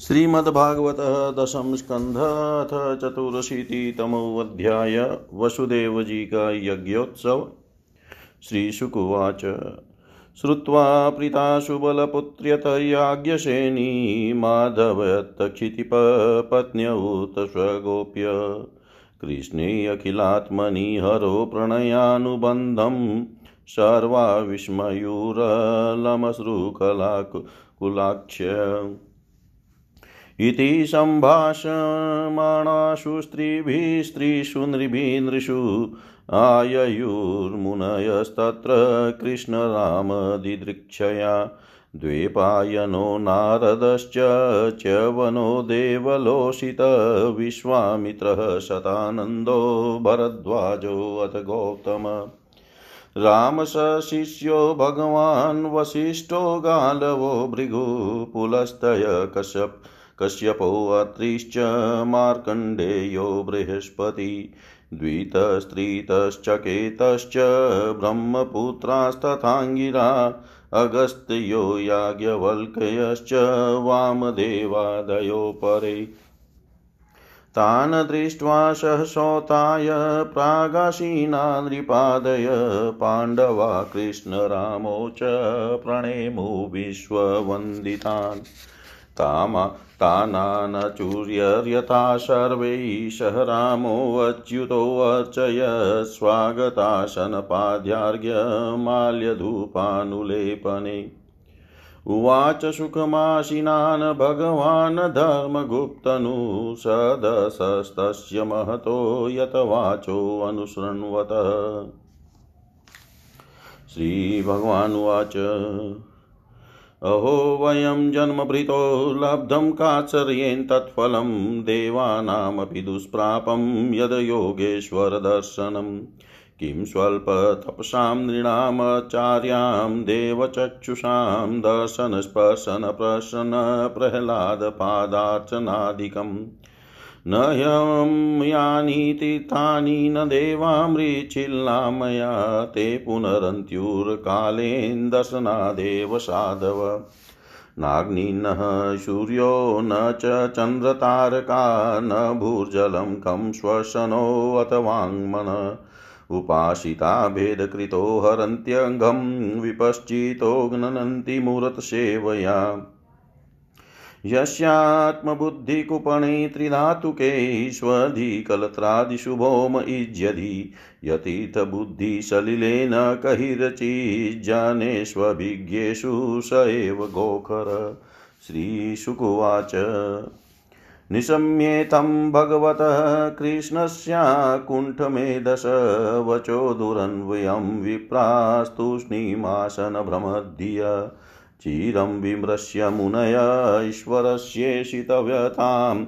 श्रीमद्भागवत दशम स्कंध अथ चतुरशीतितमोऽध्याय वसुदेव का यज्ञोत्सव। श्रीशुकुवाच। श्रुत्वा प्रीताशुबलपुत्र्यतयाज्ञसेनी माधवत्क्षितिपत्न्यौत स्वगोप्य। कृष्णे अखिलात्मनि हरो प्रणयानुबन्धं सर्वा विस्मयूरलमश्रुकलाकुलाक्ष्य इति सम्भाषमाणासु स्त्रीभिः स्त्रीषु नृभिनृषु आययुर्मुनयस्तत्र कृष्णरामदिदृक्षया द्वैपायनो नारदश्च च्यवनो देवलोषित विश्वामित्रः शतानन्दो भरद्वाजोऽथ गौतम। रामशिष्यो भगवान् वसिष्ठो गालवो भृगुपुलस्तय कश्यप कश्यपोऽत्रिश्च मार्कण्डेयो बृहस्पति, द्वितस्त्रीतश्चकेतश्च ब्रह्मपुत्रास्तथाङ्गिरा, अगस्त्यो याज्ञवल्क्यश्च वामदेवादयो परे तान् दृष्ट्वा सहसोताय प्रागासीना नृपादय पाण्डवा कृष्णरामौ च प्रणेमु विश्ववन्दितान्। तामा तानानचूर्यर्यथा सर्वैः रामोऽच्युतोऽर्चय स्वागताशनपाद्यार्घ्यमाल्यधूपानुलेपने उवाच सुखमाशिनान् भगवान् धर्मगुप्तनु सदसस्तस्य महतो यत वाचोऽनुशृण्वत श्रीभगवानुवाच। अहो, वयं जन्मभृतो लब्धं काचर्येन् तत्फलं देवानामपि दुष्प्रापं यद् योगेश्वरदर्शनम् किं स्वल्पतपसां नृणामचार्यां देवचक्षुषां दर्शनस्पर्शनप्रसन्नप्रह्लादपादार्चनादिकम् न ह्यं यानि तीर्थानि न देवामृच्छिल्ला मया ते पुनरन्त्युर्कालेन दर्शनादेव साधव। नाग्निनः सूर्यो न च चन्द्रतारका न भूर्जलं कं श्वसनोऽथ वाङ्मन। उपासिता भेदकृतो हरन्त्यङ्गं विपश्चितो गणन्ति मूर्तसेवया। यस्यात्मबुद्धिकुपणे त्रिधातुके स्वधिकलत्रादिशुभोम इज्यधि। यतीर्थबुद्धिसलिलेन कहिरचिज्जनेष्वभिज्ञेषु स एव गोखर। श्रीशुकुवाच। निशम्येतं भगवतः कृष्णस्याकुण्ठमेधस वचो दुरन्वयं विप्रास्तूष्णीमासनभ्रमद्धिय चिरं विमृश्य मुनय ईश्वरस्येषितव्यतां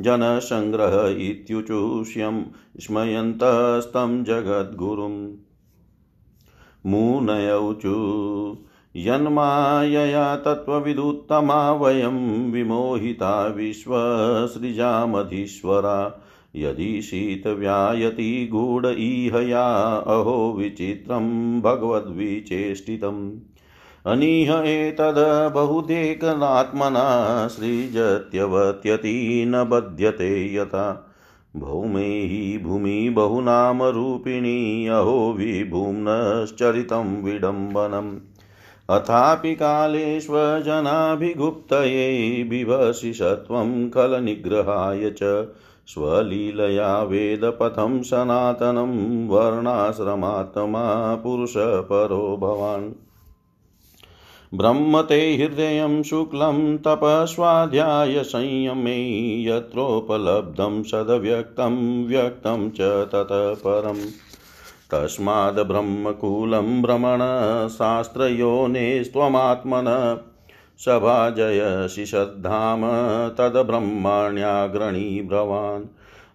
जनसङ्ग्रह इत्युचुष्यं स्मयन्तस्तं जगद्गुरुम् मुनयौचु यन्मायया तत्त्वविदुत्तमा वयं विमोहिता विश्वसृजामधीश्वरा। यदि शीतव्यायति गूढ इहया अहो विचित्रं भगवद्विचेष्टितम्। अनीह एतद् बहुदेकनात्मना सृजत्यवत्यति न बध्यते यथा। भौमे भूमि बहुनामरूपिणी, अहो विभुम्नश्चरितं विडम्बनम्। अथापि कालेष्वजनाभिगुप्तये बिभसि सत्वं खलनिग्रहाय च स्वलीलया वेदपथं सनातनं वर्णाश्रमात्मा पुरुषपरो भवान्। ब्रह्म ते हृदयं शुक्लं तपस्वाध्यायसंयमे यत्रोपलब्धं सदव्यक्तं व्यक्तं च ततः परम्। तस्माद्ब्रह्मकूलं भ्रमणशास्त्रयोनेस्त्वमात्मन सभाजयसि सद्धाम तद्ब्रह्मण्याग्रणी ब्रवान्।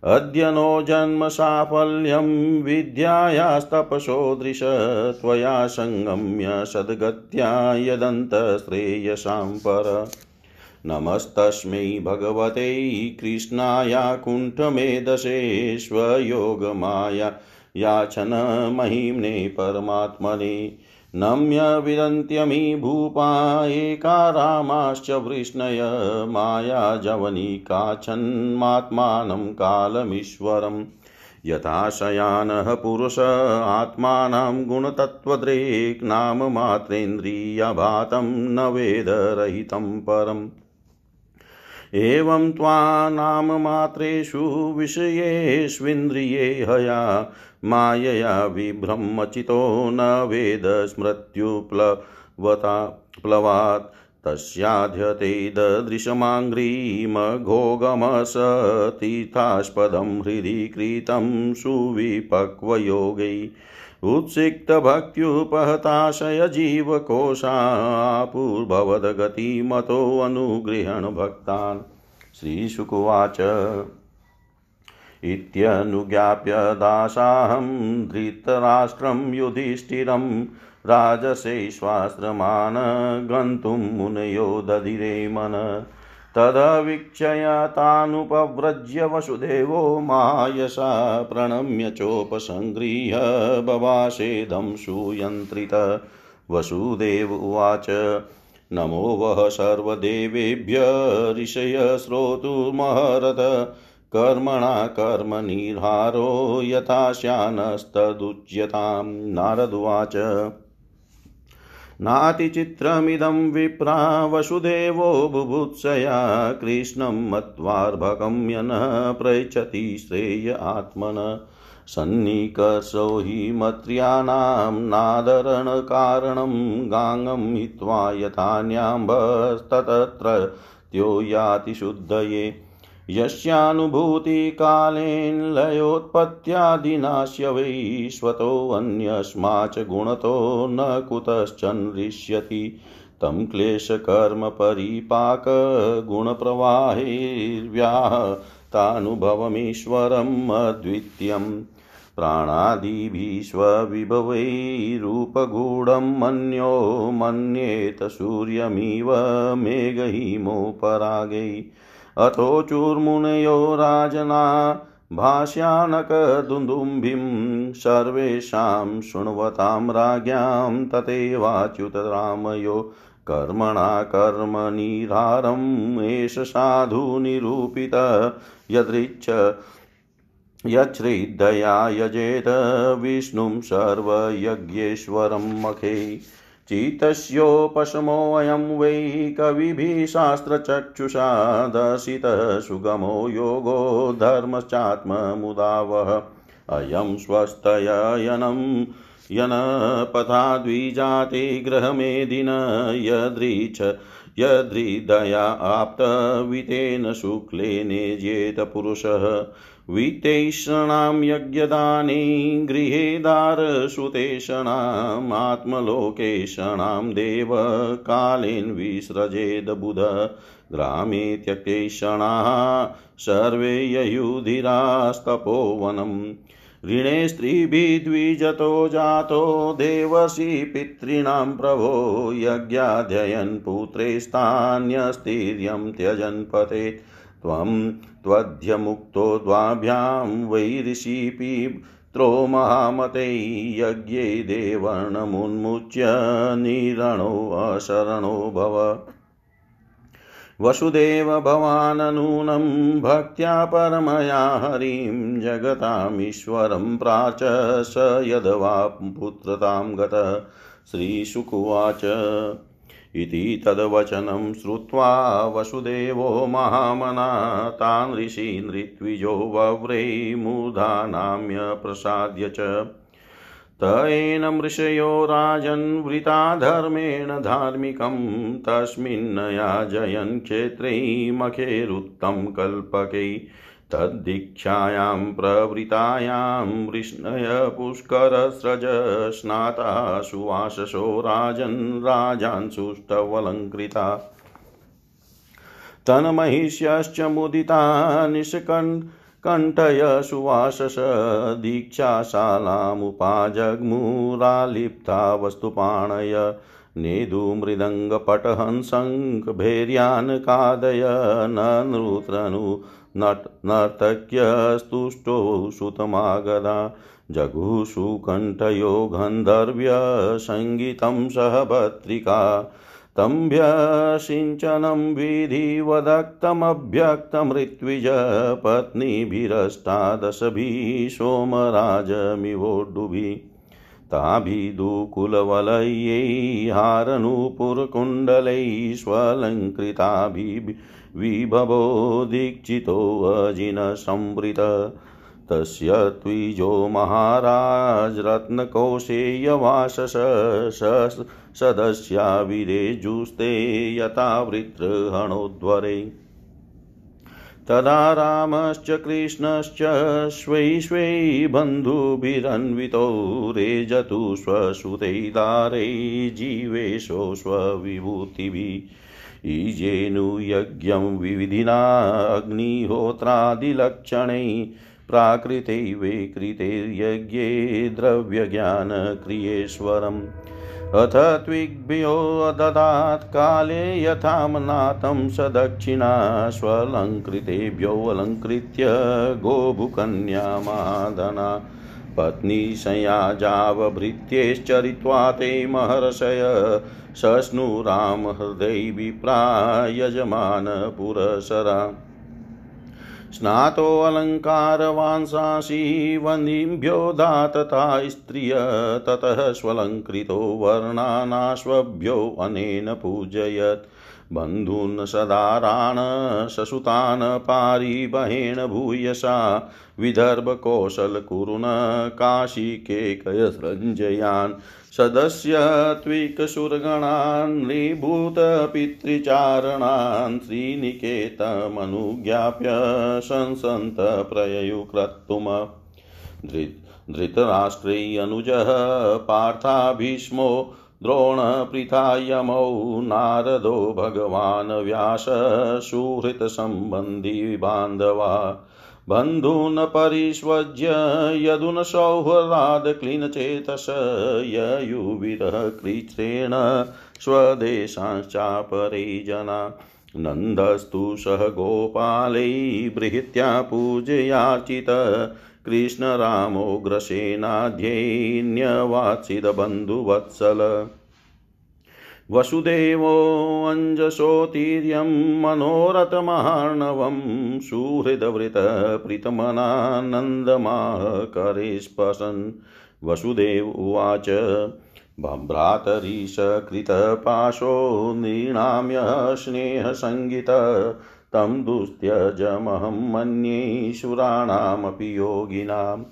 अद्य नो जन्मसाफल्यं विद्यायास्तपसोदृश त्वया सङ्गम्य सद्गत्या यदन्तश्रेयसां पर। नमस्तस्मै भगवते कृष्णाया कुण्ठमेधसे स्वयोगमाया याचन महिम्ने परमात्मने नम्य विदन्त्यमी भूपा एका रामाश्च वृष्णय माया जवनिकाच्छन्मात्मानं कालमीश्वरम् यथाशयानः पुरुष आत्मानं गुणतत्त्वद्रेक् नाममात्रेन्द्रियभातं न वेदरहितं परम्। एवं त्वा नाममात्रेषु विषयेष्विन्द्रिये हया मायया विभ्रमचितो न वेद स्मृत्युप्लवता प्लवात् तस्याध्यते ददृशमाङ्घ्रीमघोगमसतीर्थास्पदं हृदि कृतं सुविपक्वयोगै। उत्सिक्तभक्त्युपहताशय जीवकोशापूर्भवद्गतिमतोऽनुगृहण भक्तान् श्रीशुकुवाच। इत्यनुज्ञाप्य दासाहं धृतराष्ट्रं युधिष्ठिरं राजसेश्वास्त्रमान् गन्तुं मुनयो दधिरे मन। तदवीक्षय तानुपव्रज्य वसुदेवो मायसा प्रणम्य चोपसङ्गृह्य बवासेदं सुयन्त्रित। वसुदेव उवाच, नमो वः सर्वदेवेभ्य ऋषय श्रोतुमहरत कर्मणा कर्मनिर्हारो यथा श्यानस्तदुच्यतां नारदुवाच नातिचित्रमिदं विप्रा वसुदेवो बुभुत्सया कृष्णं मत्वार्भकं यनः प्रयच्छति श्रेय आत्मन। सन्निकर्षो हि मत्र्याणां नादरणकारणं गाङ्गं हित्वा यथान्याम्भस्ततत्र त्यो याति शुद्धये यस्यानुभूतिकालेन लयोत्पत्त्यादिनाश्य वैश्वतोऽन्यस्मा च गुणतो न कुतश्चन्रिष्यति तं क्लेशकर्मपरिपाकगुणप्रवाहैर्व्याहतानुभवमीश्वरम् अद्वितीयम्। प्राणादिभीष्वविभवैरूपगूढं मन्यो मन्येत सूर्यमिव मेघहिमोपरागै। अथो चूर्मुनयो राजना भाष्यानकदुन्दुम्भिं सर्वेषां शृण्वतां राज्ञां तथैवाच्युतरामयो कर्मणा कर्मनिरारम् एष साधु निरूपित, यदृच्छ यच्छ्रिद्धया यजेत, विष्णुं सर्वयज्ञेश्वरं मखे। चितस्योपशमोऽयं वै कविभिः शास्त्रचक्षुषा दर्शितः सुगमो योगो धर्मश्चात्ममुदावह अयं स्वस्तयनं यनपथा द्विजाते गृहमेदिन यदृच यदृदया आप्तवितेन शुक्लेनेज्येत पुरुषः वितैषणां यज्ञदाने गृहे दारसुतेषणामात्मलोकेषणां देवकालेन विसृजेद बुध। ग्रामे त्यक्तेषणाः, सर्वे ययुधिरास्तपोवनम् ऋणे स्त्रीभिद्विजतो जातो देवर्षि पितॄणां प्रभो। यज्ञाध्ययन् पुत्रेस्तान्यस्तीर्यं त्यजन् पतेत् त्वं त्वध्यमुक्तो द्वाभ्यां वैऋषिपित्रो महामते यज्ञे देवर्णमुन्मुच्य निरणोऽशरणो भव। वसुदेव भवाननूनं भक्त्या परमया हरिं जगतामीश्वरं प्राच स यद्वा पुत्रतां गतः। श्रीशुकुवाच इति तद्वचनं श्रुत्वा वसुदेवो महामना तान् ऋषीन् ऋत्विजो वव्रे मूर्धानाम्य प्रसाद्य च। त एनं ऋषयो राजन्वृता धर्मेण धार्मिकं तस्मिन्नयाजयन् क्षेत्रे मखेरुत्तं कल्पकै। तद्दीक्षायां प्रवृतायां वृष्णय पुष्करस्रज स्नाता सुवाससो राजन् राजान् तन्महिष्यश्च मुदिता निष्कण् कण्ठय सुवासस दीक्षाशालामुपाजग्मुरालिप्ता वस्तुपाणय नेदुमृदङ्गपटहंसङ्कभैर्यान् कादय न नृत्रनु नर्तक्यस्तुष्टो सुतमागदा, जगुषु कण्ठयो गन्धर्व्यसङ्गीतं सह भद्रिका तं व्यसिञ्चनं विधिवदक्तमभ्यक्तमृत्विज पत्नीभिरष्टादशभिः सोमराजमिवोड्डुभिः ताभिदुकुलवलयै हारनूपुरकुण्डलैः स्वलङ्कृताभिविभवो दीक्षितोऽजिनसंवृत तस्य त्विजो महाराज रत्नकोशेयवासस सदस्या विरेजुस्ते यथा वृत्रहणोद्वरे। तदा रामश्च कृष्णश्च स्वै स्वै बन्धुभिरन्वितो रेजतु स्वसुतैदारै जीवेशो स्वविभूतिभिः। ईजेनुयज्ञं विविधिना अग्निहोत्रादिलक्षणैः प्राकृते विकृतेर्यज्ञे द्रव्यज्ञानक्रियेश्वरम्। अथ त्विग्भ्यो ददात् काले यथामनाथं स दक्षिणा स्वलङ्कृतेभ्योऽलङ्कृत्य गोभुकन्यामादना पत्नीशयाजावभृत्यैश्चरित्वा ते महर्षय। सस्नुरामहृदै विप्रा यजमानपुरसरा स्नातोऽलङ्कारवांसांसि वन्दिभ्यो दातता स्त्रिय, ततः स्वलङ्कृतो वर्णानाश्वभ्यो अनेन पूजयत्। बन्धून् सदारान् ससुतान् पारिबहेण भूयसा विदर्भकौशलकुरुन काशिकेकयसृञ्जयान् सदस्य त्विकसुरगणान् नृभूतपितृचारणान् श्रीनिकेतमनुज्ञाप्य संसन्त प्रययुक्रतुम धृतराष्ट्रै अनुजः, पार्थाभीष्मो द्रोणपृथायमौ नारदो भगवान् व्यास सुहृतसम्बन्धी बान्धवा। बन्धून् परिष्वज्य, यदुन सौहृदादक्लीनचेतस ययुविरः कृच्छ्रेण स्वदेशाश्चापरे जना। नन्दस्तु सह गोपालै बृहत्या पूजयार्चित कृष्णरामोग्रसेनाध्यैन्यवात्सिदबन्धुवत्सल वसुदेवोऽञ्जसोतीर्यं मनोरथमार्णवं सुहृदवृतप्रीतमनानन्दमाह करे स्पशन्। वसुदेव उवाच भ्रातरीशकृतपाशो नृणाम्य स्नेहसङ्गित। तं दुस्त्यजमहं मन्येश्वराणामपि योगिनाम्।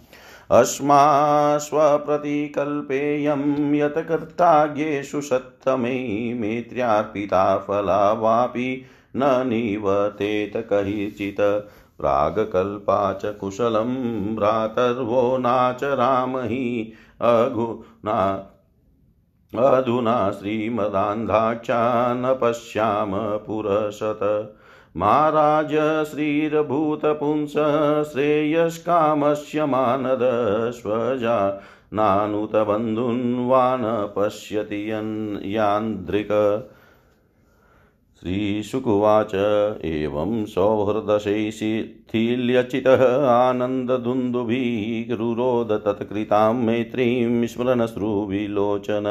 अस्मास्वप्रतिकल्पेयं यत् कर्ताज्ञेषु सत्तमे मेत्र्यार्पिता फला वापि न निवतेत कहिचित्। प्रागकल्पा च कुशलं भ्रातर्वो नाचरामहि अघुना अधुना श्रीमदान्धाक्षा न पश्याम पुरशत महाराज श्रीरभूतपुंस श्रेयस्कामस्य मानद स्वजा नानुतबन्धून् वा न पश्यति यान्द्रिक श्रीशुकुवाच, एवं सौहृदशैशिथिल्यचितः आनन्ददुन्दुभिरुरोद तत्कृतां मैत्रीं स्मरणश्रुविलोचन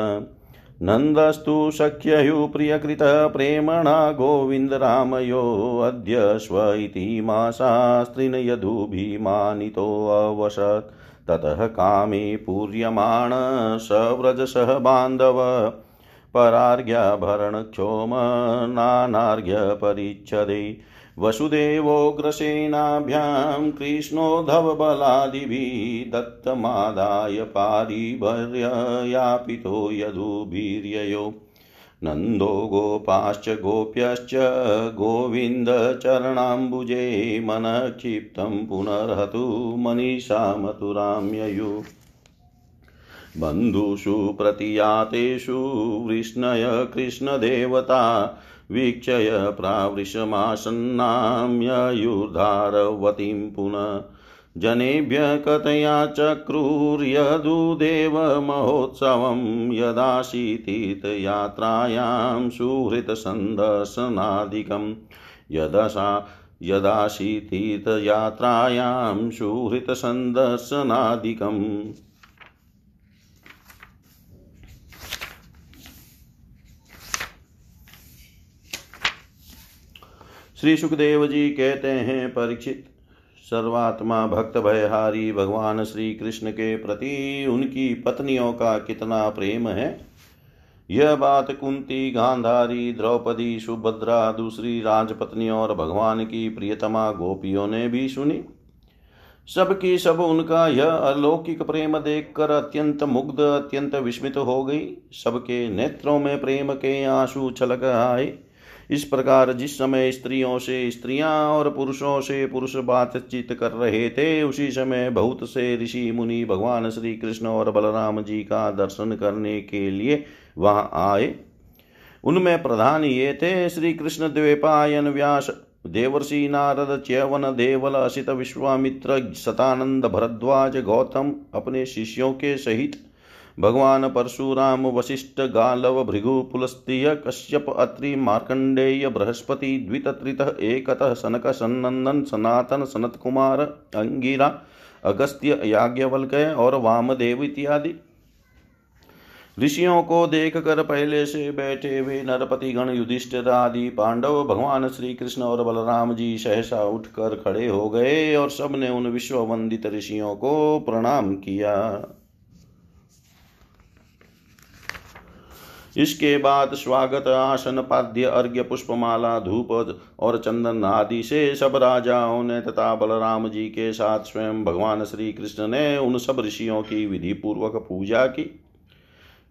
नन्दस्तु सख्ययुप्रियकृतः प्रेमणा गोविन्दरामयोऽद्य स्व इति माशास्त्रिन यदुभिमानितोऽवसत् ततः कामे पूर्यमाण सव्रजसः बान्धव। परार्घ्यभरणक्षोमनानार्घ्यपरिच्छदे वसुदेवोग्रसेनाभ्यां कृष्णोद्धवबलादिभिः दत्तमादाय पारिभर्ययापितो यदुभिर्ययो नन्दो गोपाश्च गोप्यश्च गोविन्दचरणाम्बुजे मनः क्षिप्तं पुनर्हतु मनीषा मथुरां ययु बन्धुषु प्रतियातेषु वृष्णय कृष्णदेवता वीक्षय प्रावृशमासन्नाम्ययुर्धारवतीं पुनः। जनेभ्य कथया चक्रुर्यदुदेवमहोत्सवं यदाशीतीर्थयात्रायां सुहृतसन्दर्शनादिकं। यदशा यदाशीतीर्थयात्रायां सुहृतसन्दर्शनादिकम्। श्री सुखदेव जी कहते हैं, परीक्षित। सर्वात्मा भक्त भयहारी भगवान श्री कृष्ण के प्रति उनकी पत्नियों का कितना प्रेम है। यह बात कुंती, गांधारी, द्रौपदी, सुभद्रा, दूसरी राजपत्नियों और भगवान की प्रियतमा गोपियों ने भी सुनी। सबकी सब उनका यह अलौकिक प्रेम देखकर अत्यंत मुग्ध, अत्यंत विस्मित हो गई। सबके नेत्रों में प्रेम के आँसू छलक आए। इस प्रकार जिस समय स्त्रियों से स्त्रियाँ और पुरुषों से पुरुष बातचीत कर रहे थे, उसी समय बहुत से ऋषि मुनि भगवान श्री कृष्ण और बलराम जी का दर्शन करने के लिए वहाँ आए। उनमें प्रधान ये थे श्री कृष्ण द्वेपायन व्यास, देवर्षि नारद, च्यवन देवल, असित विश्वामित्र सतानंद भरद्वाज, गौतम अपने शिष्यों के सहित भगवान परशुराम वशिष्ठ गालव भृगु पुलस्त्य कश्यप अत्रि मार्कंडेय बृहस्पति द्वितत्रित एकतः सनक सन्नंदन सनातन सनत कुमार अंगिरा अगस्त्य याज्ञवल्क्य और वामदेव इत्यादि। ऋषियों को देख कर पहले से बैठे हुए नरपति गण युधिष्ठिर आदि, पांडव भगवान श्री कृष्ण और बलराम जी सहसा उठकर खड़े हो गए और सबने उन विश्ववंदित ऋषियों को प्रणाम किया। इसके बाद स्वागत आसन, पाद्य अर्घ्य, पुष्पमाला धूप और चंदन आदि से सब राजाओं ने तथा बलराम जी के साथ स्वयं भगवान श्री कृष्ण ने उन सब ऋषियों की विधि पूर्वक पूजा की।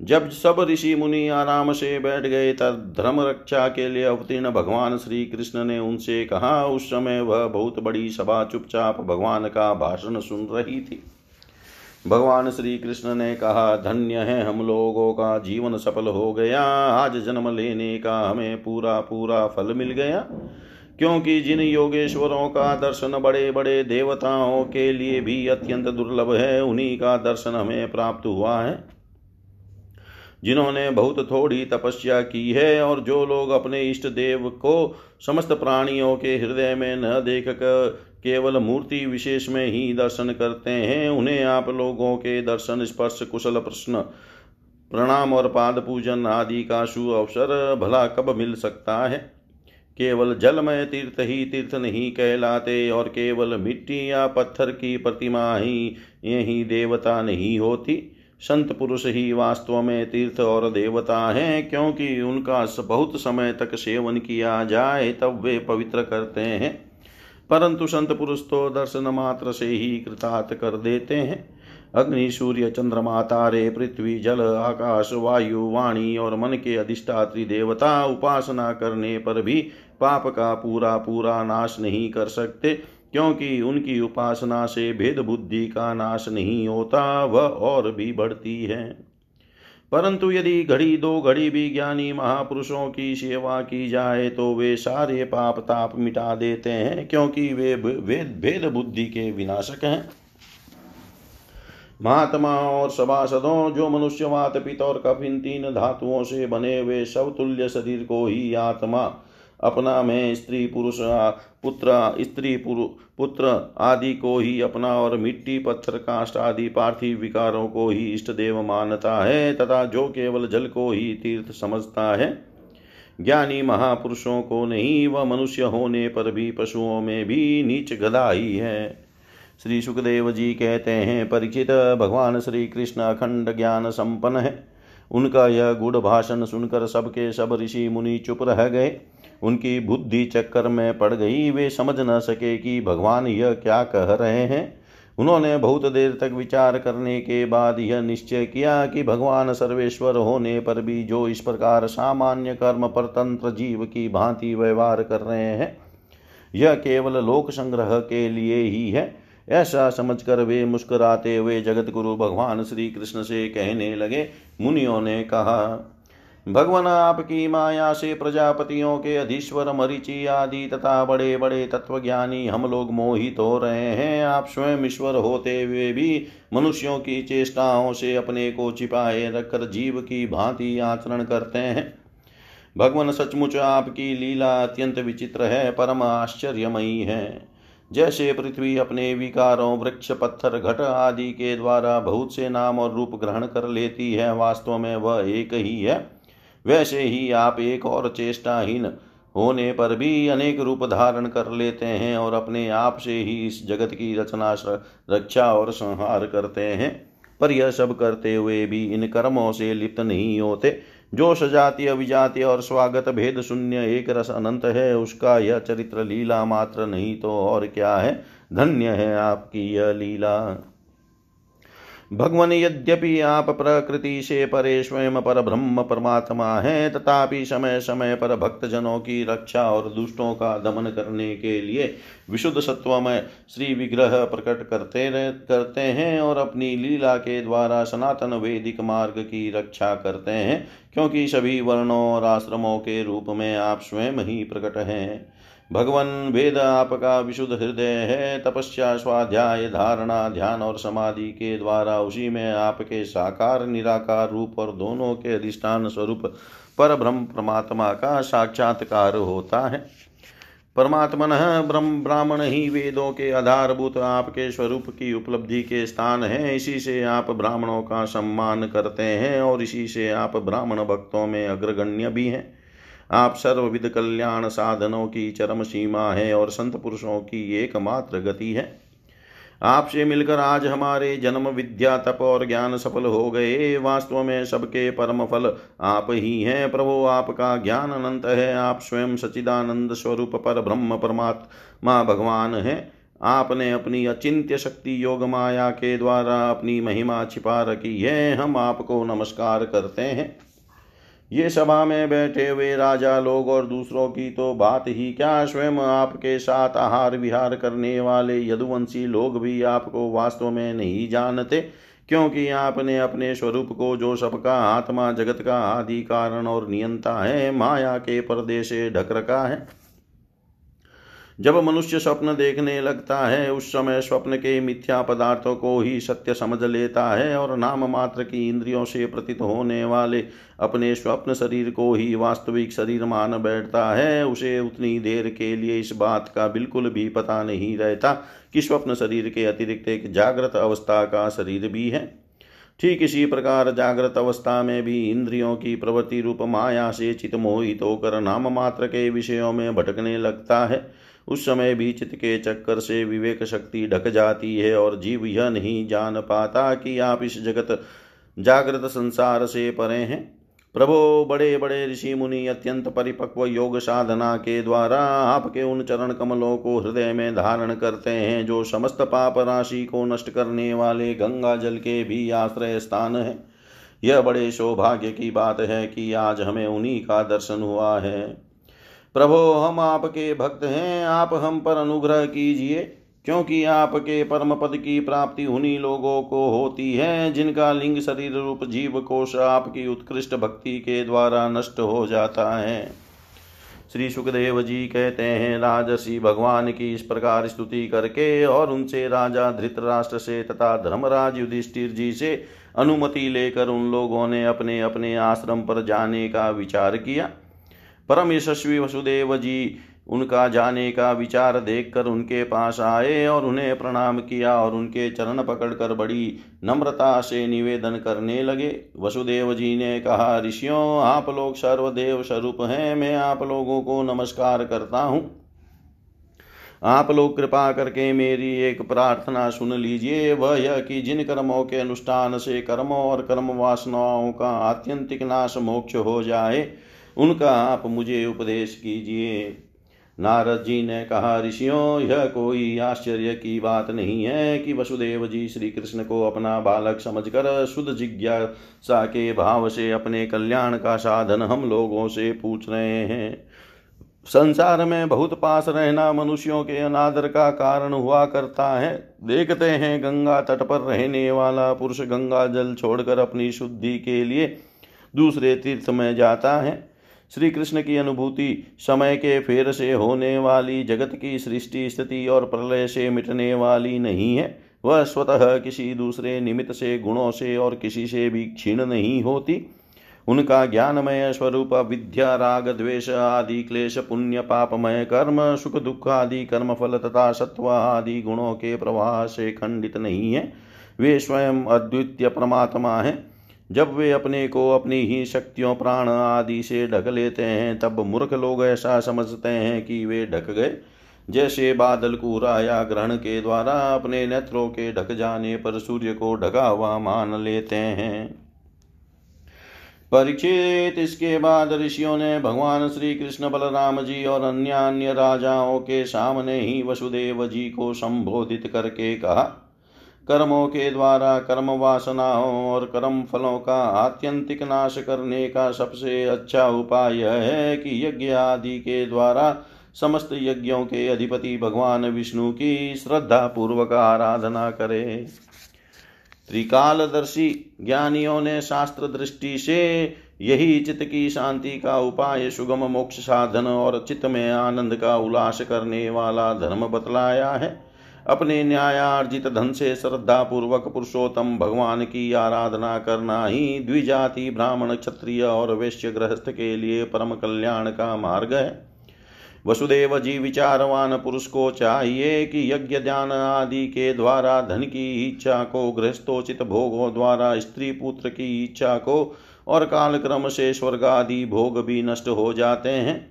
जब सब ऋषि मुनि आराम से बैठ गए, तब धर्म रक्षा के लिए अवतीर्ण भगवान श्री कृष्ण ने उनसे कहा, उस समय वह बहुत बड़ी सभा चुपचाप भगवान का भाषण सुन रही थी। भगवान श्री कृष्ण ने कहा, धन्य है हम लोगों का, जीवन सफल हो गया। आज जन्म लेने का हमें पूरा पूरा फल मिल गया। क्योंकि जिन योगेश्वरों का दर्शन बड़े बड़े देवताओं के लिए भी अत्यंत दुर्लभ है, उन्हीं का दर्शन हमें प्राप्त हुआ है। जिन्होंने बहुत थोड़ी तपस्या की है और जो लोग अपने इष्ट देव को, समस्त प्राणियों के हृदय में न देख कर केवल मूर्ति विशेष में ही दर्शन करते हैं। उन्हें आप लोगों के दर्शन, स्पर्श, कुशल प्रश्न, प्रणाम और पाद पूजन आदि का शु अवसर भला कब मिल सकता है? केवल जलमय तीर्थ ही तीर्थ नहीं कहलाते और केवल मिट्टी या पत्थर की प्रतिमा ही यही देवता नहीं होती। संत पुरुष ही वास्तव में तीर्थ और देवता हैं, क्योंकि उनका बहुत समय तक सेवन किया जाए तब वे पवित्र करते हैं। परंतु संत पुरुष तो दर्शन मात्र से ही कृतार्थ कर देते हैं। अग्नि, सूर्य, चंद्रमा, तारे, पृथ्वी, जल, आकाश, वायु, वाणी और मन के अधिष्ठात्री देवता उपासना करने पर भी पाप का पूरा पूरा नाश नहीं कर सकते, क्योंकि उनकी उपासना से भेद बुद्धि का नाश नहीं होता, वह और भी बढ़ती है। परंतु यदि घड़ी दो घड़ी भी ज्ञानी महापुरुषों की सेवा की जाए तो वे सारे पाप ताप मिटा देते हैं, क्योंकि वे वेद भेद बुद्धि के विनाशक हैं। महात्मा और सभासदों, जो मनुष्यवात पित्त और कफिन तीन धातुओं से बने हुए सब तुल्य शरीर को ही आत्मा अपना में स्त्री पुरुष पुत्र, स्त्री पुत्र आदि को ही अपना और मिट्टी, पत्थर काष्ट आदि पार्थिव विकारों को ही इष्ट देव मानता है तथा जो केवल जल को ही तीर्थ समझता है। ज्ञानी महापुरुषों को नहीं, वह मनुष्य होने पर भी पशुओं में भी नीच गदा ही है। श्री सुखदेव जी कहते हैं, परिचित भगवान श्री कृष्ण अखंड ज्ञान संपन्न है। उनका यह गुड़ भाषण सुनकर सबके सब ऋषि मुनि चुप रह गए। उनकी बुद्धि चक्कर में पड़ गई। वे समझ न सके कि भगवान यह क्या कह रहे हैं। उन्होंने बहुत देर तक विचार करने के बाद यह निश्चय किया कि भगवान सर्वेश्वर होने पर भी जो इस प्रकार सामान्य कर्म परतंत्र जीव की भांति व्यवहार कर रहे हैं, यह केवल लोक संग्रह के लिए ही है। ऐसा समझकर वे मुस्कुराते हुए जगत गुरु भगवान श्री कृष्ण से कहने लगे, मुनियों ने कहा भगवान आपकी माया से प्रजापतियों के अधीश्वर, मरीचि आदि तथा बड़े बड़े तत्वज्ञानी हम लोग मोहित हो रहे हैं। आप स्वयं ईश्वर होते हुए भी मनुष्यों की चेष्टाओं से अपने को छिपाए रखकर जीव की भांति आचरण करते हैं। भगवान सचमुच आपकी लीला अत्यंत विचित्र है, परम आश्चर्यमयी है। जैसे पृथ्वी अपने विकारों, वृक्ष, पत्थर, घट आदि के द्वारा बहुत से नाम और रूप ग्रहण कर लेती है, वास्तव में वह एक ही है। वैसे ही आप एक और चेष्टाहीन होने पर भी अनेक रूप धारण कर लेते हैं और अपने आप से ही इस जगत की रचना रक्षा और संहार करते हैं। पर यह सब करते हुए भी इन कर्मों से लिप्त नहीं होते। जो सजातीय, विजातीय और स्वागत भेद शून्य एक रस अनंत है, उसका यह चरित्र लीला मात्र नहीं तो और क्या है? धन्य है आपकी यह लीला। भगवान यद्यपि आप प्रकृति से परे स्वयं पर ब्रह्म परमात्मा हैं, तथापि समय समय पर भक्त जनों की रक्षा और दुष्टों का दमन करने के लिए विशुद्ध सत्व में श्री विग्रह प्रकट करते रह, करते हैं और अपनी लीला के द्वारा सनातन वैदिक मार्ग की रक्षा करते हैं, क्योंकि सभी वर्णों और आश्रमों के रूप में आप स्वयं ही प्रकट हैं। भगवान वेद आपका विशुद्ध हृदय है तपस्या स्वाध्याय धारणा, ध्यान और समाधि के द्वारा उसी में आपके साकार, निराकार रूप और दोनों के अधिष्ठान स्वरूप पर ब्रह्म परमात्मा का साक्षात्कार होता है। परमात्मन ब्रह्म ब्राह्मण ही वेदों के आधारभूत आपके स्वरूप की उपलब्धि के स्थान है। इसी से आप ब्राह्मणों का सम्मान करते हैं और इसी से आप ब्राह्मण भक्तों में अग्रगण्य भी हैं। आप सर्वविध कल्याण साधनों की चरम सीमा है और संत पुरुषों की एकमात्र गति है। आपसे मिलकर आज हमारे जन्म विद्या तप और ज्ञान सफल हो गए। वास्तव में सबके परम फल आप ही हैं। प्रभु, आपका ज्ञान अनंत है। आप स्वयं सचिदानंद स्वरूप पर ब्रह्म परमात्मा भगवान है। आपने अपनी अचिंत्य शक्ति योग माया के द्वारा अपनी महिमा छिपा रखी है। हम आपको नमस्कार करते हैं। ये सभा में बैठे हुए राजा लोग और दूसरों की तो बात ही क्या स्वयं आपके साथ आहार विहार करने वाले यदुवंशी लोग भी आपको वास्तव में नहीं जानते? क्योंकि आपने अपने स्वरूप को जो सबका आत्मा, जगत का आदि कारण और नियंता है, माया के पर्दे से ढक रखा है। जब मनुष्य स्वप्न देखने लगता है, उस समय स्वप्न के मिथ्या पदार्थों को ही सत्य समझ लेता है और नाम मात्र की इंद्रियों से प्रतीत होने वाले अपने स्वप्न शरीर को ही वास्तविक शरीर मान बैठता है। उसे उतनी देर के लिए इस बात का बिल्कुल भी पता नहीं रहता कि स्वप्न शरीर के अतिरिक्त एक जागृत अवस्था का शरीर भी है। ठीक इसी प्रकार जागृत अवस्था में भी इंद्रियों की प्रवृत्ति रूप माया से चित मोहित होकर नाम मात्र के विषयों में भटकने लगता है। उस समय भी चित्त के चक्कर से विवेक शक्ति ढक जाती है और जीव यह नहीं जान पाता कि आप इस जगत जागृत संसार से परे हैं। प्रभो बड़े बड़े ऋषि मुनि, अत्यंत परिपक्व योग साधना के द्वारा आपके उन चरण कमलों को हृदय में धारण करते हैं जो समस्त पाप राशि को नष्ट करने वाले गंगा जल के भी आश्रय स्थान है। यह बड़े सौभाग्य की बात है कि आज हमें उन्हीं का दर्शन हुआ है। प्रभो, हम आपके भक्त हैं, आप हम पर अनुग्रह कीजिए, क्योंकि आपके परम पद की प्राप्ति उन्हीं लोगों को होती है, जिनका लिंग, शरीर, रूप, जीव कोश आपकी उत्कृष्ट भक्ति के द्वारा नष्ट हो जाता है। श्री सुखदेव जी कहते हैं राजसी भगवान की इस प्रकार स्तुति करके और उनसे राजा धृतराष्ट्र से तथा धर्मराज युधिष्ठिर जी से अनुमति लेकर उन लोगों ने अपने अपने आश्रम पर जाने का विचार किया। परम यशस्वी वसुदेव जी उनका जाने का विचार देखकर उनके पास आए और उन्हें प्रणाम किया और उनके चरण पकड़कर बड़ी नम्रता से निवेदन करने लगे। वसुदेव जी ने कहा, ऋषियों, आप लोग सर्वदेव स्वरूप हैं, मैं आप लोगों को नमस्कार करता हूँ। आप लोग कृपा करके मेरी एक प्रार्थना सुन लीजिए। वह यह कि जिन कर्मों के अनुष्ठान से कर्मों और कर्म वासनाओं का आत्यंतिक नाश मोक्ष हो जाए उनका आप मुझे उपदेश कीजिए। नारद जी ने कहा, ऋषियों, यह कोई आश्चर्य की बात नहीं है कि वसुदेव जी श्री कृष्ण को अपना बालक समझकर शुद्ध जिज्ञासा के भाव से अपने कल्याण का साधन हम लोगों से पूछ रहे हैं। संसार में बहुत पास रहना मनुष्यों के अनादर का कारण हुआ करता है। देखते हैं गंगा तट पर रहने वाला पुरुष गंगा जल छोड़कर अपनी शुद्धि के लिए दूसरे तीर्थ में जाता है। श्री कृष्ण की अनुभूति, समय के फेर से होने वाली जगत की सृष्टि, स्थिति और प्रलय से मिटने वाली नहीं है। वह स्वतः किसी दूसरे निमित्त से, गुणों से और किसी से भी क्षीण नहीं होती। उनका ज्ञानमय स्वरूप, विद्या, राग, द्वेष आदि, क्लेश, पुण्य, पापमय, कर्म, सुख, दुख आदि कर्म फल तथा सत्व आदि गुणों के प्रवाह से खंडित नहीं है। वे स्वयं अद्वितीय परमात्मा है। जब वे अपने को अपनी ही शक्तियों, प्राण आदि से ढक लेते हैं, तब मूर्ख लोग ऐसा समझते हैं कि वे ढक गए। जैसे बादल कूरा या ग्रहण के द्वारा अपने नेत्रों के ढक जाने पर सूर्य को ढका हुआ मान लेते हैं। परीक्षित इसके बाद ऋषियों ने भगवान श्री कृष्ण बलराम जी और अन्य अन्य राजाओं के सामने ही वसुदेव जी को संबोधित करके कहा कर्मों के द्वारा कर्म वासनाओं और कर्म फलों का आत्यंतिक नाश करने का सबसे अच्छा उपाय है कि यज्ञ आदि के द्वारा समस्त यज्ञों के अधिपति भगवान विष्णु की श्रद्धा पूर्वक आराधना करे। त्रिकालदर्शी ज्ञानियों ने शास्त्र दृष्टि से यही चित्त की शांति का उपाय सुगम मोक्ष साधन और चित्त में आनंद का उल्लास करने वाला धर्म बतलाया है। अपने न्यायार्जित धन से श्रद्धा पूर्वक पुरुषोत्तम भगवान की आराधना करना ही द्विजाति, ब्राह्मण, क्षत्रिय और वैश्य गृहस्थ के लिए परम कल्याण का मार्ग है। वसुदेव जी विचारवान पुरुष को चाहिए कि यज्ञ ध्यान आदि के द्वारा धन की इच्छा को, गृहस्थोचित भोगों द्वारा स्त्री पुत्र की इच्छा को और काल क्रम से स्वर्ग आदि भोग भी नष्ट हो जाते हैं।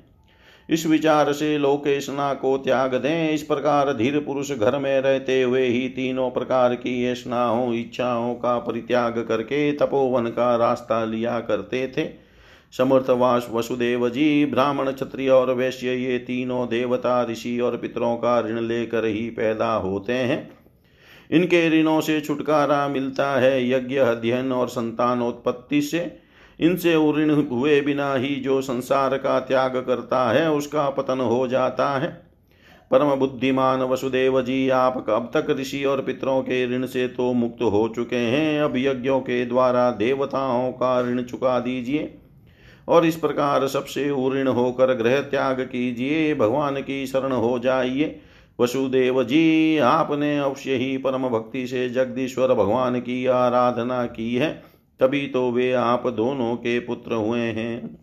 इस विचार से लोकेशना को त्याग दें। इस प्रकार धीर पुरुष घर में रहते हुए ही तीनों प्रकार की ऐसनाओं इच्छाओं का परित्याग करके तपोवन का रास्ता लिया करते थे। समर्थवास वसुदेव जी, ब्राह्मण, क्षत्रिय और वैश्य, ये तीनों देवता, ऋषि और पितरों का ऋण लेकर ही पैदा होते हैं। इनके ऋणों से छुटकारा मिलता है। यज्ञ, अध्ययन और संतानोत्पत्ति से इनसे ऋण हुए बिना ही जो संसार का त्याग करता है, उसका पतन हो जाता है। परम बुद्धिमान वसुदेव जी, आप अब तक ऋषि और पितरों के ऋण से तो मुक्त हो चुके हैं। अब यज्ञों के द्वारा देवताओं का ऋण चुका दीजिए और इस प्रकार सबसे उऋण होकर ग्रह त्याग कीजिए। भगवान की शरण हो जाइए। वसुदेव जी, आपने अवश्य ही परम भक्ति से जगदीश्वर भगवान की आराधना की है। तभी तो वे आप दोनों के पुत्र हुए हैं।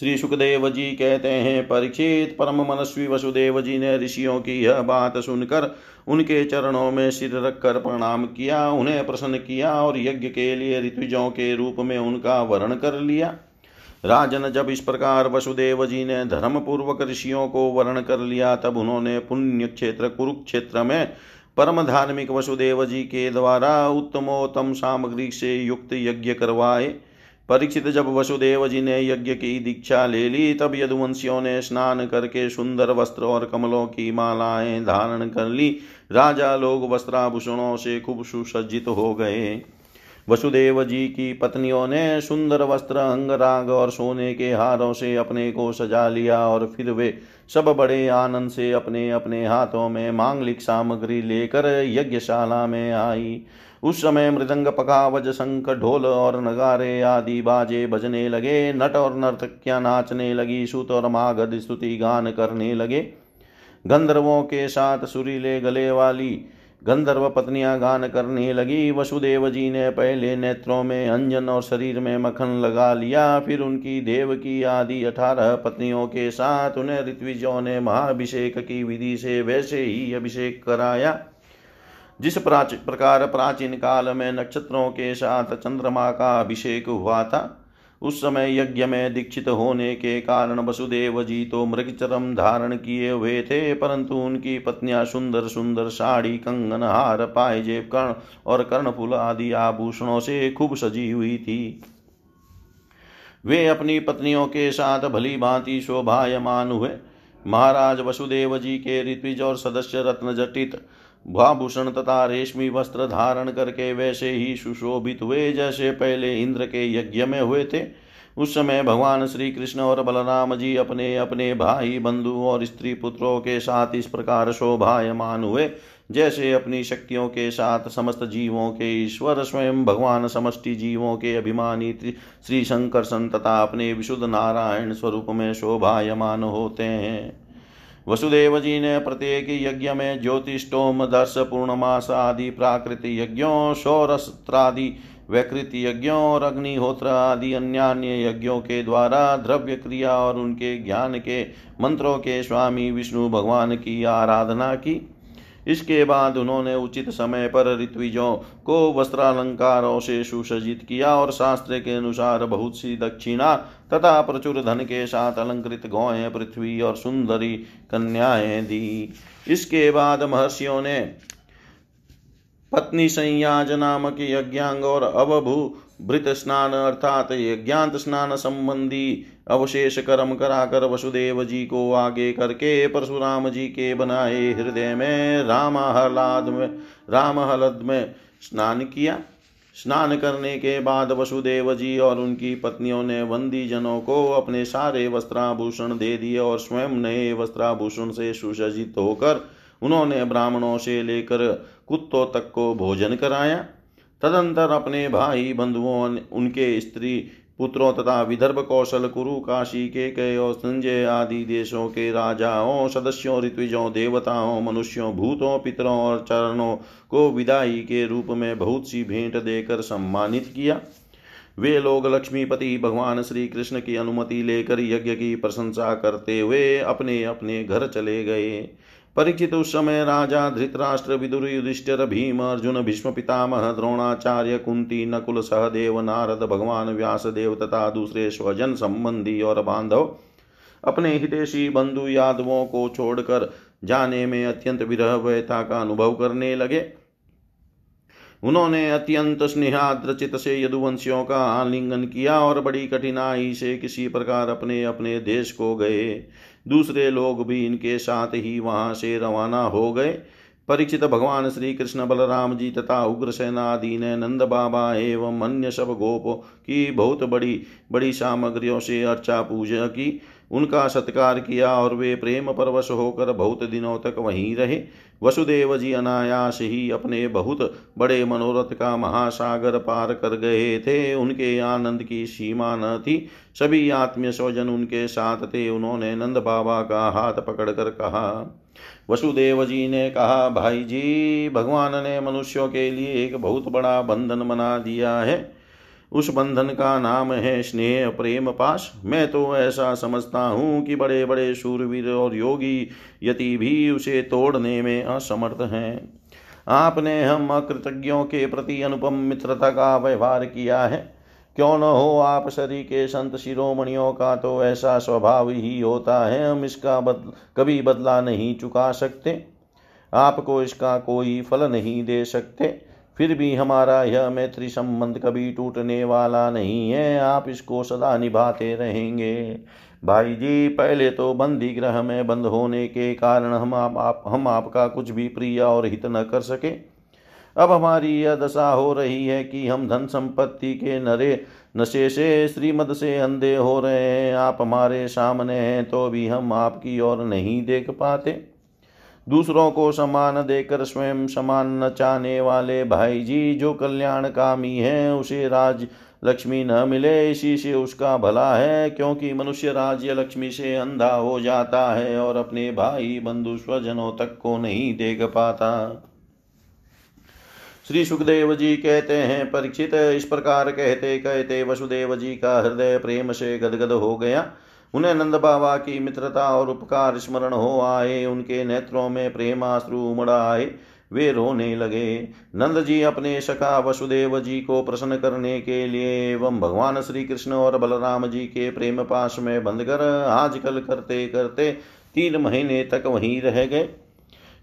श्री सुखदेव जी कहते हैं, परीक्षित परम मनस्वी वसुदेव जी ने ऋषियों की यह बात सुनकर उनके चरणों में सिर रखकर प्रणाम किया, उन्हें प्रसन्न किया और यज्ञ के लिए ऋतुजों के रूप में उनका वर्ण कर लिया। राजन जब इस प्रकार वसुदेव जी ने धर्म पूर्वक ऋषियों को वर्ण कर लिया, तब उन्होंने पुण्य क्षेत्र, कुरुक्षेत्र में परम धार्मिक वसुदेव जी के द्वारा उत्तमोत्तम सामग्री से युक्त यज्ञ करवाए। परीक्षित जब वसुदेव जी ने यज्ञ की दीक्षा ले ली, तब यदुवंशियों ने स्नान करके सुंदर वस्त्र और कमलों की मालाएँ धारण कर ली। राजा लोग वस्त्राभूषणों से खूब सुसज्जित हो गए। वसुदेव जी की पत्नियों ने सुंदर वस्त्र, अंगराग और सोने के हारों से अपने को सजा लिया और फिर वे सब बड़े आनंद से अपने अपने हाथों में मांगलिक सामग्री लेकर यज्ञशाला में आई। उस समय मृदंग पकावज, शंख, ढोल और नगारे आदि बाजे बजने लगे। नट और नर्तकियाँ नाचने लगी, सुत और मागध स्तुति गान करने लगे। गंधर्वों के साथ सुरीले गले वाली गंधर्व पत्नियाँ गान करने लगी। वसुदेव जी ने पहले नेत्रों में अंजन और शरीर में मक्खन लगा लिया। फिर उनकी देव की आदि अठारह पत्नियों के साथ उन्हें ऋत्विजों ने महाभिषेक की विधि से वैसे ही अभिषेक कराया। जिस प्राच, प्रकार प्राचीन काल में नक्षत्रों के साथ चंद्रमा का अभिषेक हुआ था उस समय यज्ञ में दीक्षित होने के कारण वसुदेव जी तो मृगचरम धारण किए हुए थे, परंतु उनकी पत्नियाँ सुंदर सुंदर साड़ी, कंगन हार पायजेब कर्ण और कर्णफुल आदि आभूषणों से खूब सजी हुई थी। वे अपनी पत्नियों के साथ भली भांति शोभायमान हुए। महाराज वसुदेव जी के ऋत्विज और सदस्य रत्न जटित भाभूषण तथा रेशमी वस्त्र धारण करके वैसे ही सुशोभित हुए, जैसे पहले इंद्र के यज्ञ में हुए थे। उस समय भगवान श्री कृष्ण और बलराम जी अपने अपने भाई बंधु और स्त्री पुत्रों के साथ इस प्रकार शोभायमान हुए, जैसे अपनी शक्तियों के साथ समस्त जीवों के ईश्वर स्वयं भगवान समष्टि जीवों के अभिमानी श्री शंकर तथा अपने विशुद्ध नारायण स्वरूप में शोभायमान होते हैं। वसुदेव जी ने प्रत्येक यज्ञ में ज्योतिषोम दर्श पूर्णमास आदि प्राकृत यज्ञों सौरस्त्रादि वैकृत यज्ञों और अग्निहोत्र आदि अन्य यज्ञों के द्वारा द्रव्य क्रिया और उनके ज्ञान के मंत्रों के स्वामी विष्णु भगवान की आराधना की। इसके बाद उन्होंने उचित समय पर ऋत्विजों को वस्त्रालंकारों से सुसज्जित किया और शास्त्र के अनुसार बहुत सी दक्षिणा तथा प्रचुर धन के साथ अलंकृत गौएँ, पृथ्वी और सुंदरी कन्याएँ दी। इसके बाद महर्षियों ने पत्नी संयाज नामक यज्ञांग और अवभू भृत स्नान अर्थात यज्ञांत स्नान संबंधी अवशेष कर्म कराकर वसुदेव जी को आगे करके परशुराम जी के बनाए हृदय में राम हलाद में राम हलद में स्नान किया। स्नान करने के बाद वसुदेव जी और उनकी पत्नियों ने बंदी जनों को अपने सारे वस्त्राभूषण दे दिए और स्वयं नए वस्त्राभूषण से सुसज्जित होकर उन्होंने ब्राह्मणों से लेकर कुत्तों तक को भोजन कराया। तदंतर अपने भाई बंधुओं, उनके स्त्री पुत्रों तथा विदर्भ कौशल कुरु काशी के कई और संजय आदि देशों के राजाओं, सदस्यों, ऋत्विजों, देवताओं, मनुष्यों, भूतों, पितरों और चरणों को विदाई के रूप में बहुत सी भेंट देकर सम्मानित किया। वे लोग लक्ष्मीपति भगवान श्री कृष्ण की अनुमति लेकर यज्ञ की प्रशंसा करते हुए अपने अपने घर चले गए। परीक्षित उस समय राजा, धृतराष्ट्र, विदुर, युधिष्ठिर, भीम, अर्जुन भीष्म पितामह द्रोणाचार्य, कुंती, नकुल सहदेव नारद, भगवान व्यास देव तथा दूसरे स्वजन संबंधी और बांधव। अपने हितेशी बंधु यादवों को छोड़कर जाने में अत्यंत विरह व्यथा का अनुभव करने लगे। उन्होंने अत्यंत स्नेहाद्रचित से यदुवंशियों का आलिंगन किया और बड़ी कठिनाई से किसी प्रकार अपने अपने देश को गए। दूसरे लोग भी इनके साथ ही वहाँ से रवाना हो गए। परीक्षित भगवान श्री कृष्ण बलराम जी तथा उग्रसेन ने नंद बाबा एवं अन्य सब गोप की बहुत बड़ी बड़ी सामग्रियों से अर्चा पूजा की। उनका सत्कार किया और वे प्रेम परवश होकर बहुत दिनों तक वहीं रहे। वसुदेव जी अनायास ही अपने बहुत बड़े मनोरथ का महासागर पार कर गए थे। उनके आनंद की सीमा न थी। सभी आत्मीय स्वजन उनके साथ थे। उन्होंने नंद बाबा का हाथ पकड़कर कहा, वसुदेव जी ने कहा, भाई जी, भगवान ने मनुष्यों के लिए एक बहुत बड़ा बंधन बना दिया है। उस बंधन का नाम है स्नेह प्रेम पाश। मैं तो ऐसा समझता हूँ कि बड़े बड़े शूरवीर और योगी यति भी उसे तोड़ने में असमर्थ हैं। आपने हम अकृतज्ञों के प्रति अनुपम मित्रता का व्यवहार किया है। क्यों न हो आप शरीर के संत शिरोमणियों का तो ऐसा स्वभाव ही होता है हम इसका बद, कभी बदला नहीं चुका सकते। आपको इसका कोई फल नहीं दे सकते। फिर भी हमारा यह मैत्री संबंध कभी टूटने वाला नहीं है। आप इसको सदा निभाते रहेंगे। भाई जी पहले तो बंदी ग्रह में बंद होने के कारण हम आप, आप हम आपका कुछ भी प्रिय और हित न कर सके। अब हमारी यह दशा हो रही है कि हम धन संपत्ति के नरे नशे से श्रीमद से अंधे हो रहे हैं। आप हमारे सामने हैं तो भी हम आपकी ओर नहीं देख पाते। दूसरों को समान देकर स्वयं समान न चाहने वाले भाई जी जो कल्याण कामी है, उसे राज लक्ष्मी न मिले, इसी से उसका भला है, क्योंकि मनुष्य राज्य लक्ष्मी से अंधा हो जाता है और अपने भाई बंधु स्वजनों तक को नहीं देख पाता। श्री सुखदेव जी कहते हैं, परीक्षित, इस प्रकार कहते कहते वसुदेव जी का हृदय प्रेम से गदगद हो गया। उन्हें नंद बाबा की मित्रता और उपकार स्मरण हो आए, उनके नेत्रों में प्रेमाश्रु उमड़ आए। वे रोने लगे। नंद जी अपने सखा वसुदेव जी को प्रसन्न करने के लिए एवं भगवान श्री कृष्ण और बलराम जी के प्रेम पास में बंद कर आजकल करते करते तीन महीने तक वहीं रह गए।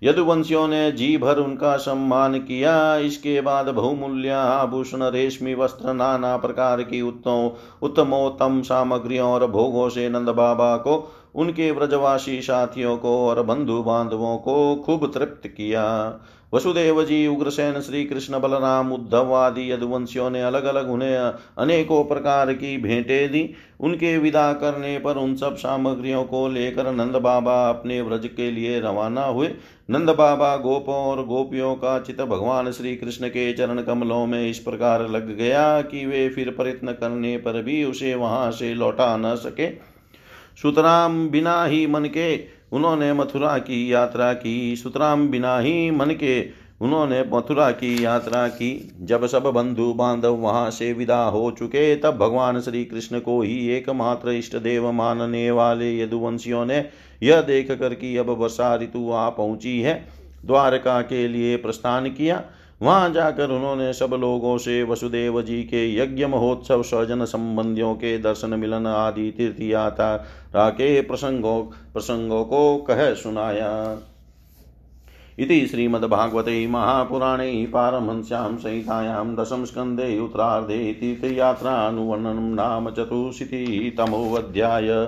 यदुवंशियों ने जी भर उनका सम्मान किया। इसके बाद बहुमूल्य आभूषण, रेशमी वस्त्र, नाना प्रकार की उत्तम उत्तमोत्तम सामग्रियों और भोगों से नंद बाबा को उनके व्रजवासी साथियों को और बंधु बांधवों को खूब तृप्त किया। वसुदेव जी, उग्रसेन श्री कृष्ण बलराम, उद्धव आदि यदुवंशियों ने अलग अलग उन्हें अनेकों प्रकार की भेंटें दी। उनके विदा करने पर उन सब सामग्रियों को लेकर नंद बाबा अपने व्रज के लिए रवाना हुए। नंद बाबा गोपों और गोपियों का चित भगवान श्री कृष्ण के चरण कमलों में इस प्रकार लग गया कि वे फिर प्रयत्न करने पर भी उसे वहाँ से लौटा न सके। सुतराम बिना ही मन के उन्होंने मथुरा की यात्रा की। सुतराम बिना ही मन के उन्होंने मथुरा की यात्रा की। जब सब बंधु बांधव वहाँ से विदा हो चुके, तब भगवान श्री कृष्ण को ही एकमात्र इष्ट देव मानने वाले यदुवंशियों ने यह देख कर कि अब वर्षा ऋतु आ पहुँची है। द्वारका के लिए प्रस्थान किया। वहाँ जाकर उन्होंने सब लोगों से वसुदेव जी के यज्ञ महोत्सव स्वजन संबंधियों के दर्शन मिलन आदि तीर्थ यात्रा के प्रसंगों प्रसंगों को कह सुनाया। इति श्रीमद्भागवते महापुराणे पारमहंस्यां संहितायां दशम स्कन्धे उत्तरार्धे तीर्थयात्रानुवर्णनं नाम चतुःशीतितमोऽध्याय